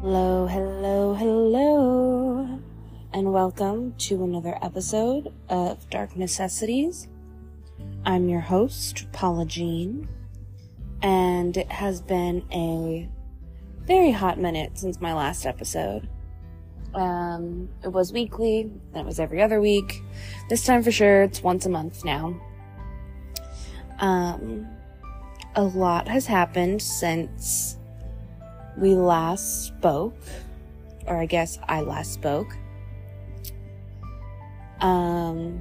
Hello, hello, hello, and welcome to another episode of Dark Necessities. I'm your host, Paula Jean, and it has been a very hot minute since my last episode. Um, it was weekly, then it was every other week. This time for sure, it's once a month now. Um, a lot has happened since we last spoke, or I guess I last spoke. Um,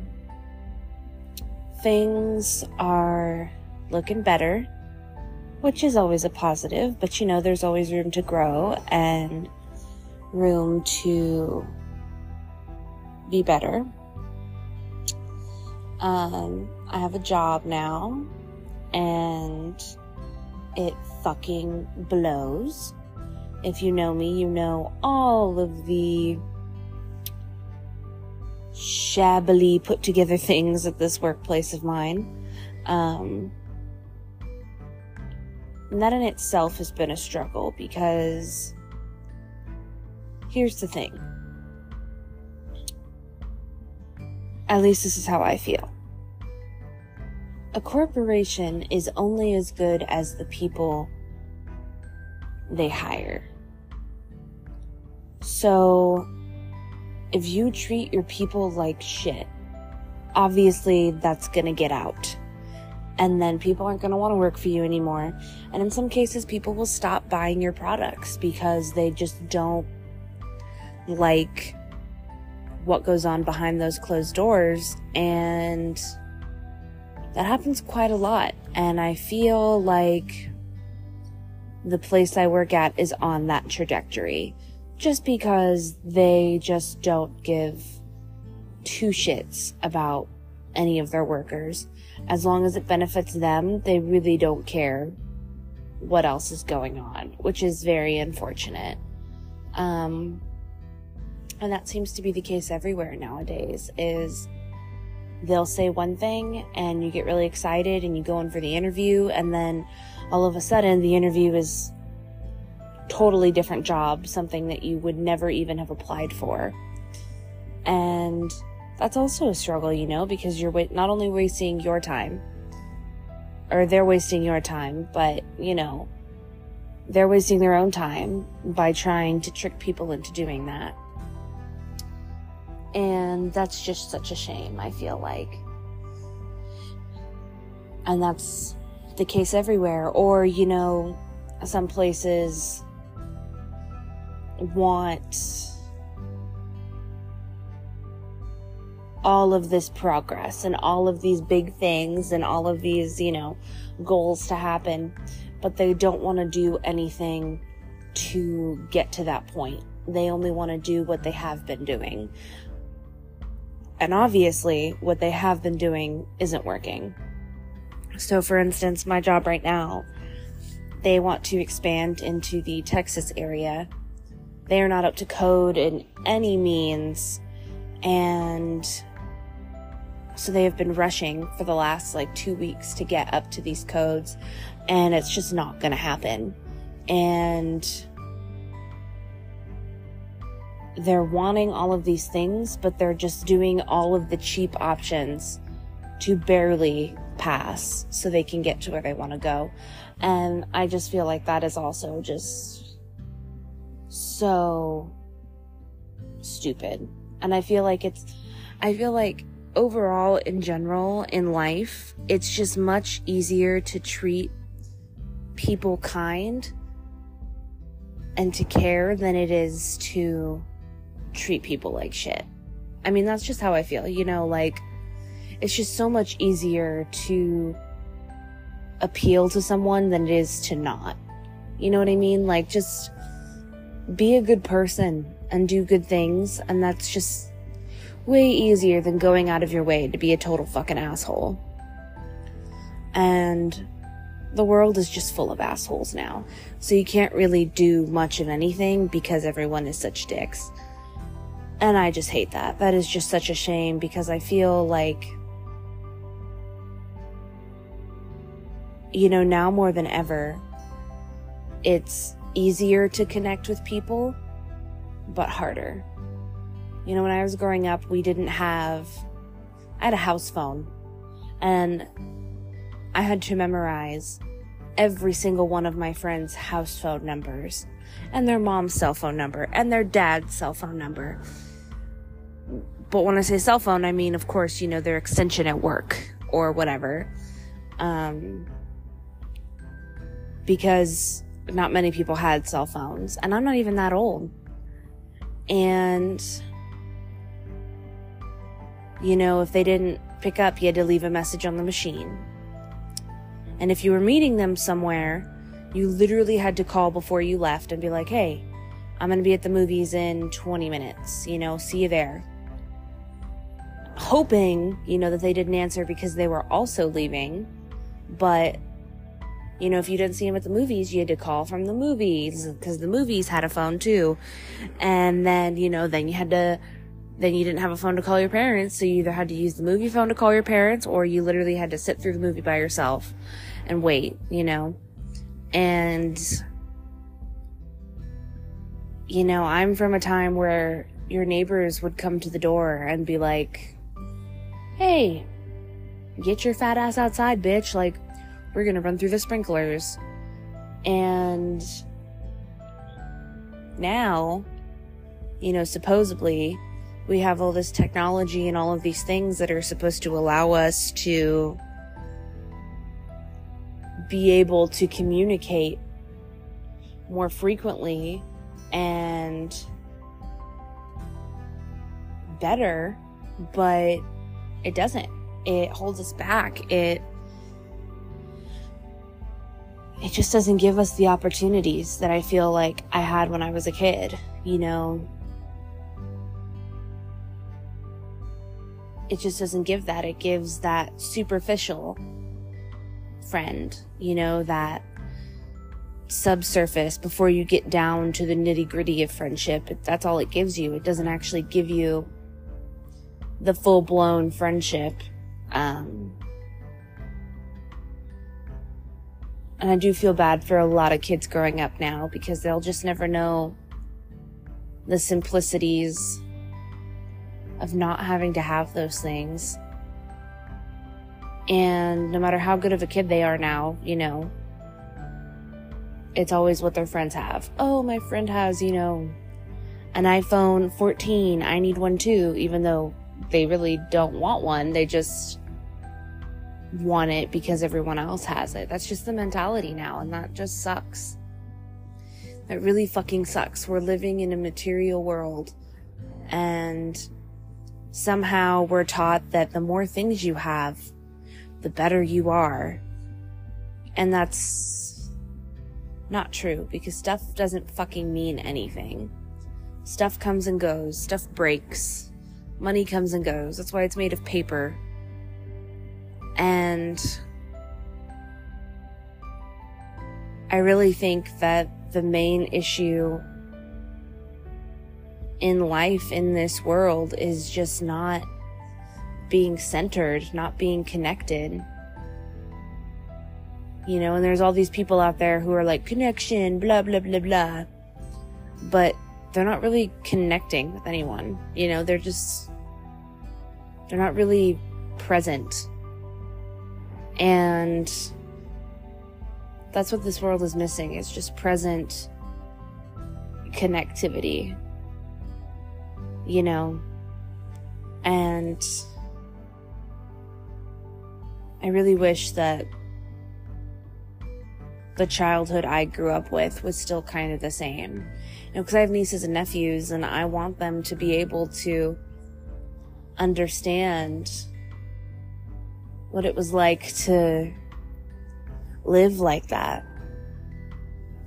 things are looking better, which is always a positive, but you know, there's always room to grow and room to be better. Um, I have a job now and it fucking blows. If you know me, you know all of the shabbily put together things at this workplace of mine. Um, and that in itself has been a struggle because here's the thing. At least this is how I feel. A corporation is only as good as the people they hire. So, if you treat your people like shit, obviously that's gonna get out. And then people aren't gonna wanna work for you anymore. And in some cases, people will stop buying your products because they just don't like what goes on behind those closed doors. And that happens quite a lot. And I feel like the place I work at is on that trajectory just because they just don't give two shits about any of their workers. As long as it benefits them, they really don't care what else is going on, which is very unfortunate. Um, and that seems to be the case everywhere nowadays is they'll say one thing and you get really excited and you go in for the interview and then all of a sudden the interview is totally different job, something that you would never even have applied for. And that's also a struggle, you know, because you're not only wasting your time, or they're wasting your time, but, you know, they're wasting their own time by trying to trick people into doing that. And that's just such a shame, I feel like. And that's the case everywhere. Or, you know, some places want all of this progress and all of these big things and all of these, you know, goals to happen, but they don't want to do anything to get to that point. They only want to do what they have been doing. And obviously, what they have been doing isn't working. So, for instance, my job right now, they want to expand into the Texas area they are not up to code in any means. And so they have been rushing for the last like two weeks to get up to these codes. And it's just not going to happen. And they're wanting all of these things, but they're just doing all of the cheap options to barely pass so they can get to where they want to go. And I just feel like that is also just so stupid. And I feel like it's, I feel like overall in general in life, it's just much easier to treat people kind and to care than it is to treat people like shit. I mean, that's just how I feel, you know, like, it's just so much easier to appeal to someone than it is to not. You know what I mean? Like, just, be a good person and do good things, and that's just way easier than going out of your way to be a total fucking asshole. And the world is just full of assholes now. So you can't really do much of anything because everyone is such dicks. And I just hate that. That is just such a shame because I feel like, you know, now more than ever, it's easier to connect with people, but harder. You know, when I was growing up, we didn't have, I had a house phone and I had to memorize every single one of my friends' house phone numbers and their mom's cell phone number and their dad's cell phone number. But when I say cell phone, I mean, of course, you know, their extension at work or whatever. Um, because not many people had cell phones, and I'm not even that old. And, you know, if they didn't pick up, you had to leave a message on the machine. And if you were meeting them somewhere, you literally had to call before you left and be like, hey, I'm going to be at the movies in 20 minutes, you know, see you there. Hoping, you know, that they didn't answer because they were also leaving. But you know, if you didn't see him at the movies, you had to call from the movies because the movies had a phone too. And then, you know, then you had to, then you didn't have a phone to call your parents. So you either had to use the movie phone to call your parents or you literally had to sit through the movie by yourself and wait, you know. And, you know, I'm from a time where your neighbors would come to the door and be like, hey, get your fat ass outside, bitch. Like, we're to run through the sprinklers. And now, you know, supposedly we have all this technology and all of these things that are supposed to allow us to be able to communicate more frequently and better, but it doesn't. It holds us back. It it just doesn't give us the opportunities that I feel like I had when I was a kid, you know. It just doesn't give that. It gives that superficial friend, you know, that subsurface before you get down to the nitty gritty of friendship. That's all it gives you. It doesn't actually give you the full blown friendship. Um, And I do feel bad for a lot of kids growing up now because they'll just never know the simplicities of not having to have those things. And no matter how good of a kid they are now, you know, it's always what their friends have. Oh, my friend has, you know, an iPhone 14. I need one too, even though they really don't want one. They just want it because everyone else has it. That's just the mentality now, and that just sucks. That really fucking sucks. We're living in a material world, and somehow we're taught that the more things you have, the better you are. And that's not true because stuff doesn't fucking mean anything. Stuff comes and goes, stuff breaks, money comes and goes. That's why it's made of paper and I really think that the main issue in life in this world is just not being centered, not being connected. You know, and there's all these people out there who are like, connection, blah, blah, blah, blah. But they're not really connecting with anyone. You know, they're just, they're not really present. And that's what this world is missing. It's just present connectivity. You know? And I really wish that the childhood I grew up with was still kind of the same. You know, because I have nieces and nephews and I want them to be able to understand what it was like to live like that.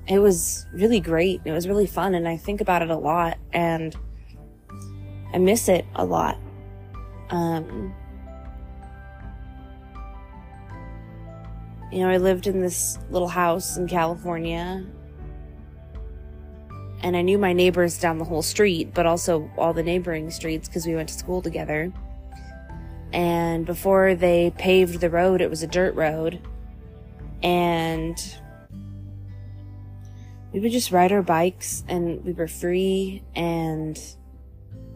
It was really great. It was really fun. And I think about it a lot and I miss it a lot. Um, you know, I lived in this little house in California and I knew my neighbors down the whole street, but also all the neighboring streets because we went to school together. And before they paved the road, it was a dirt road. And we would just ride our bikes and we were free and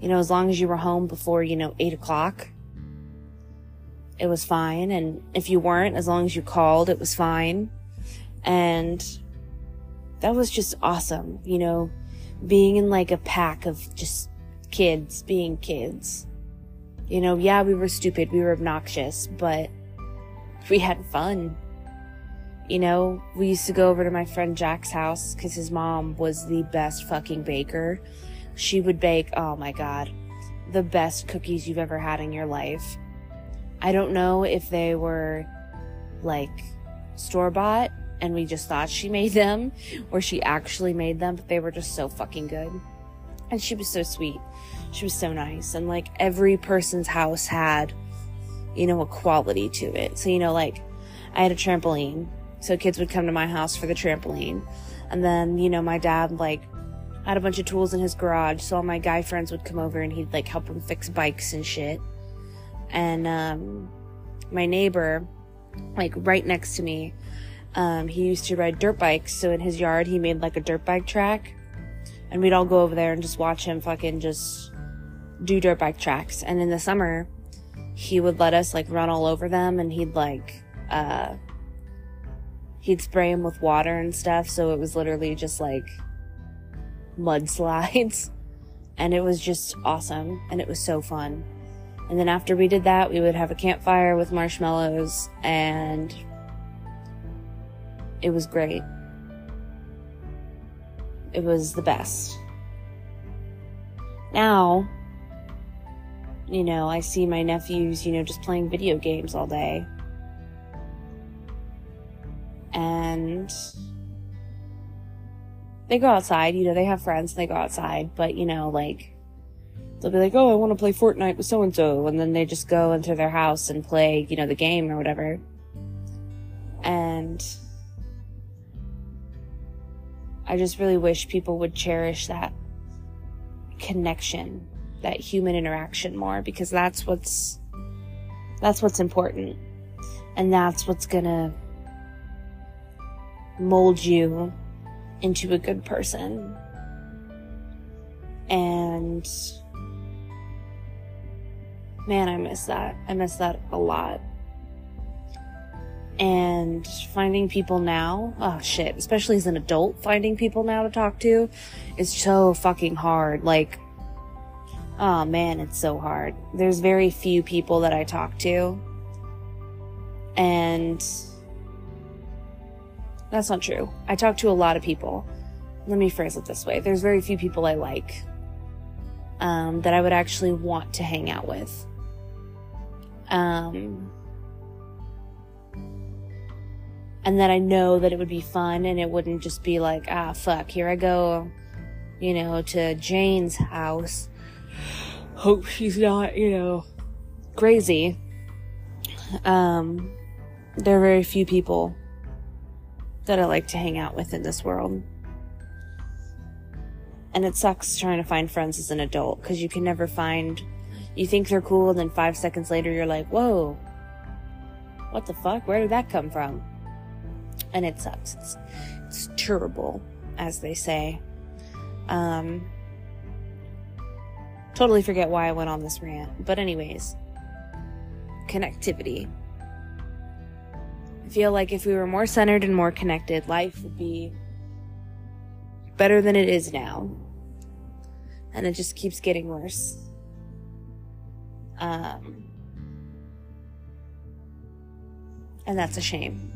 you know, as long as you were home before, you know, eight o'clock, it was fine. And if you weren't, as long as you called, it was fine. And that was just awesome, you know, being in like a pack of just kids being kids. You know, yeah, we were stupid, we were obnoxious, but we had fun. You know, we used to go over to my friend Jack's house because his mom was the best fucking baker. She would bake, oh my god, the best cookies you've ever had in your life. I don't know if they were like store bought and we just thought she made them or she actually made them, but they were just so fucking good. And she was so sweet. She was so nice. And like every person's house had, you know, a quality to it. So, you know, like I had a trampoline. So kids would come to my house for the trampoline. And then, you know, my dad like had a bunch of tools in his garage. So all my guy friends would come over and he'd like help them fix bikes and shit. And, um, my neighbor, like right next to me, um, he used to ride dirt bikes. So in his yard, he made like a dirt bike track. And we'd all go over there and just watch him fucking just do dirt bike tracks. And in the summer, he would let us like run all over them and he'd like, uh, he'd spray them with water and stuff. So it was literally just like mudslides. And it was just awesome. And it was so fun. And then after we did that, we would have a campfire with marshmallows and it was great. It was the best. Now, you know, I see my nephews, you know, just playing video games all day. And they go outside, you know, they have friends they go outside, but you know, like, they'll be like, oh, I want to play Fortnite with so and so. And then they just go into their house and play, you know, the game or whatever. And I just really wish people would cherish that connection, that human interaction more because that's what's that's what's important. And that's what's to mold you into a good person. And man, I miss that. I miss that a lot. And finding people now, oh shit, especially as an adult, finding people now to talk to is so fucking hard. Like, oh man, it's so hard. There's very few people that I talk to. And that's not true. I talk to a lot of people. Let me phrase it this way. There's very few people I like um, that I would actually want to hang out with. Um, and that I know that it would be fun and it wouldn't just be like, ah, fuck, here I go, you know, to Jane's house. Hope she's not, you know, crazy. Um, there are very few people that I like to hang out with in this world. And it sucks trying to find friends as an adult because you can never find, you think they're cool, and then five seconds later you're like, whoa, what the fuck? Where did that come from? and it sucks. It's, it's terrible, as they say. Um, totally forget why I went on this rant. But, anyways, connectivity. I feel like if we were more centered and more connected, life would be better than it is now. And it just keeps getting worse. Um, and that's a shame.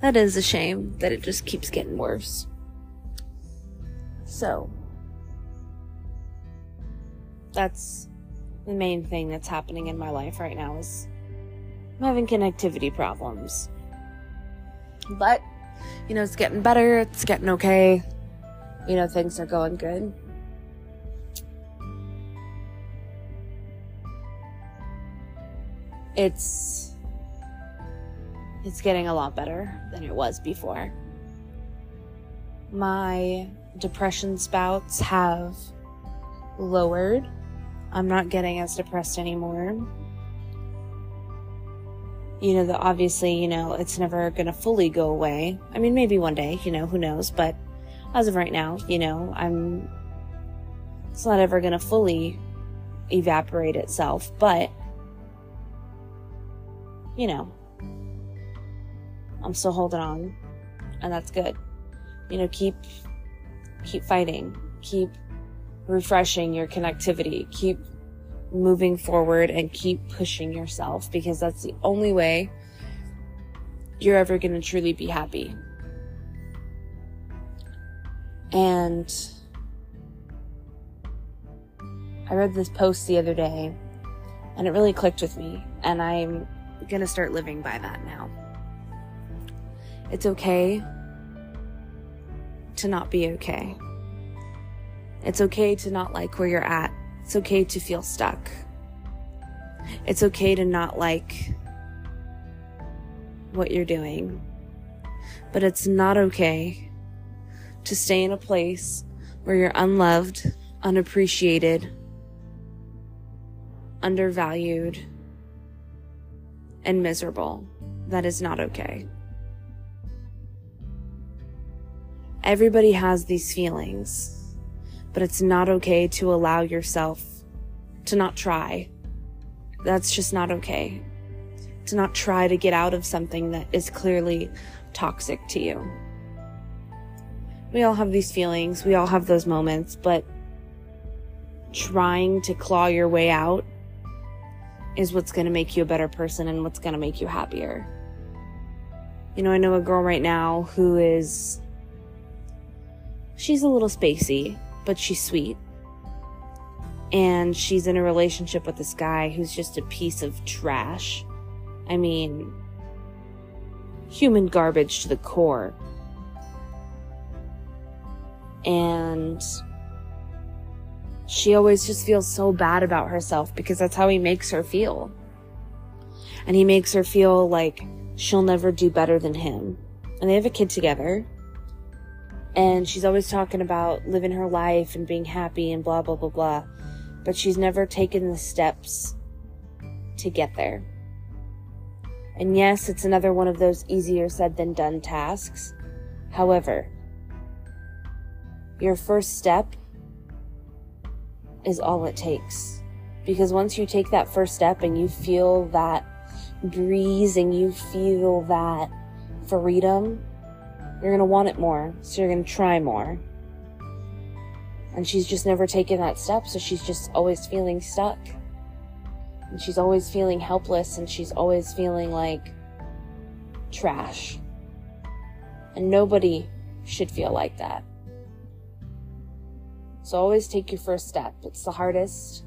That is a shame that it just keeps getting worse. So, that's the main thing that's happening in my life right now is I'm having connectivity problems. But, you know, it's getting better, it's getting okay. You know, things are going good. It's it's getting a lot better than it was before. My depression spouts have lowered. I'm not getting as depressed anymore. you know, that obviously, you know, it's never going to fully go away. I mean, maybe one day, you know, who knows, but as of right now, you know, I'm, it's not ever going to fully evaporate itself, but, you know, I'm still holding on, and that's good. You know, keep, keep fighting, keep refreshing your connectivity, keep moving forward and keep pushing yourself because that's the only way you're ever going to truly be happy. And I read this post the other day and it really clicked with me, and I'm going to start living by that now. It's okay to not be okay. It's okay to not like where you're at. It's okay to feel stuck. It's okay to not like what you're doing. But it's not okay to stay in a place where you're unloved, unappreciated, undervalued, and miserable. That is not okay. Everybody has these feelings but it's not okay to allow yourself to not try. That's just not okay. To not try to get out of something that is clearly toxic to you. We all have these feelings, we all have those moments, but trying to claw your way out is what's going to make you a better person and what's going to make you happier. You know, I know a girl right now who is, she's a little spacey but she's sweet. And she's in a relationship with this guy who's just a piece of trash. I mean, human garbage to the core. And she always just feels so bad about herself because that's how he makes her feel. And he makes her feel like she'll never do better than him. And they have a kid together. And she's always talking about living her life and being happy and blah, blah, blah, blah. But she's never taken the steps to get there. And yes, it's another one of those easier said than done tasks. However, your first step is all it takes. Because once you take that first step and you feel that breeze and you feel that freedom, you're gonna want it more, so you're gonna try more. And she's just never taken that step, so she's just always feeling stuck. And she's always feeling helpless, and she's always feeling like trash. And nobody should feel like that. So always take your first step. It's the hardest.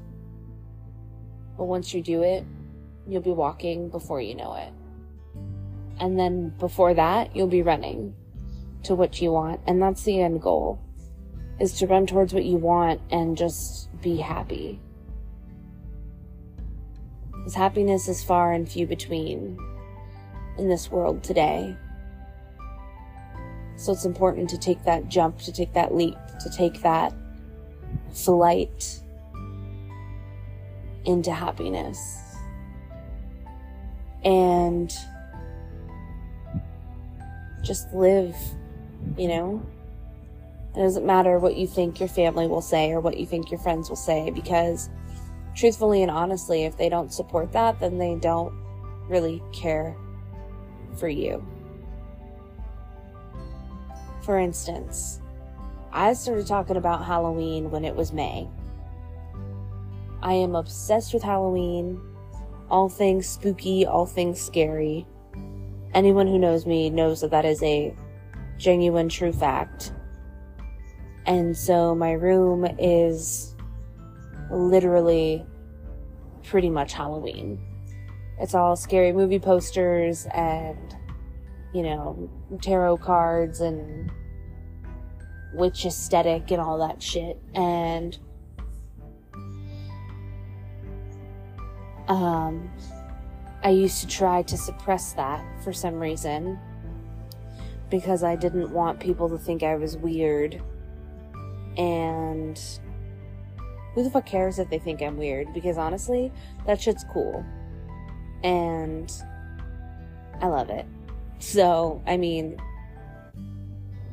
But once you do it, you'll be walking before you know it. And then before that, you'll be running to what you want. And that's the end goal is to run towards what you want and just be happy. Because happiness is far and few between in this world today. So it's important to take that jump, to take that leap, to take that flight into happiness. And just live you know? It doesn't matter what you think your family will say or what you think your friends will say because, truthfully and honestly, if they don't support that, then they don't really care for you. For instance, I started talking about Halloween when it was May. I am obsessed with Halloween, all things spooky, all things scary. Anyone who knows me knows that that is a genuine true fact. And so my room is literally pretty much Halloween. It's all scary movie posters and, you know, tarot cards and witch aesthetic and all that shit. And, um, I used to try to suppress that for some reason because I didn't want people to think I was weird. And who the fuck cares if they think I'm weird? Because honestly, that shit's cool. And I love it. So, I mean,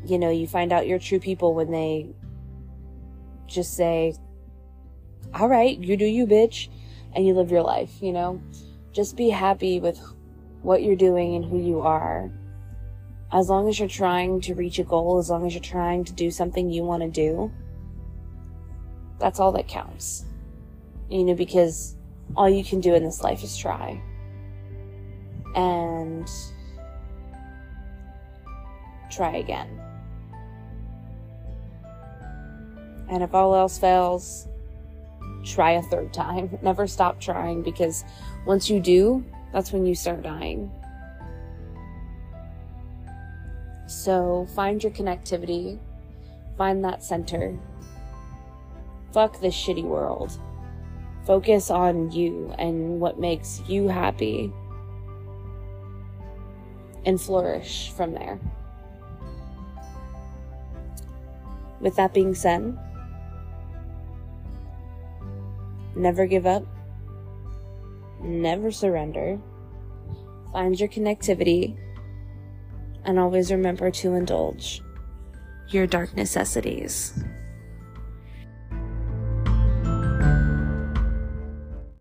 you know, you find out your true people when they just say, all right, you do you, bitch, and you live your life, you know? Just be happy with what you're doing and who you are. As long as you're trying to reach a goal, as long as you're trying to do something you want to do, that's all that counts. You know, because all you can do in this life is try. And try again. And if all else fails, try a third time. Never stop trying because once you do, that's when you start dying. So find your connectivity, find that center. Fuck this shitty world. Focus on you and what makes you happy and flourish from there. With that being said, never give up, never surrender, find your connectivity, and always remember to indulge your dark necessities.